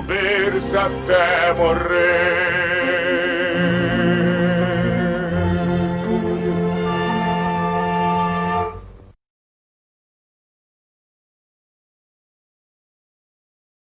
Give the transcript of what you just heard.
subir sa te morrer.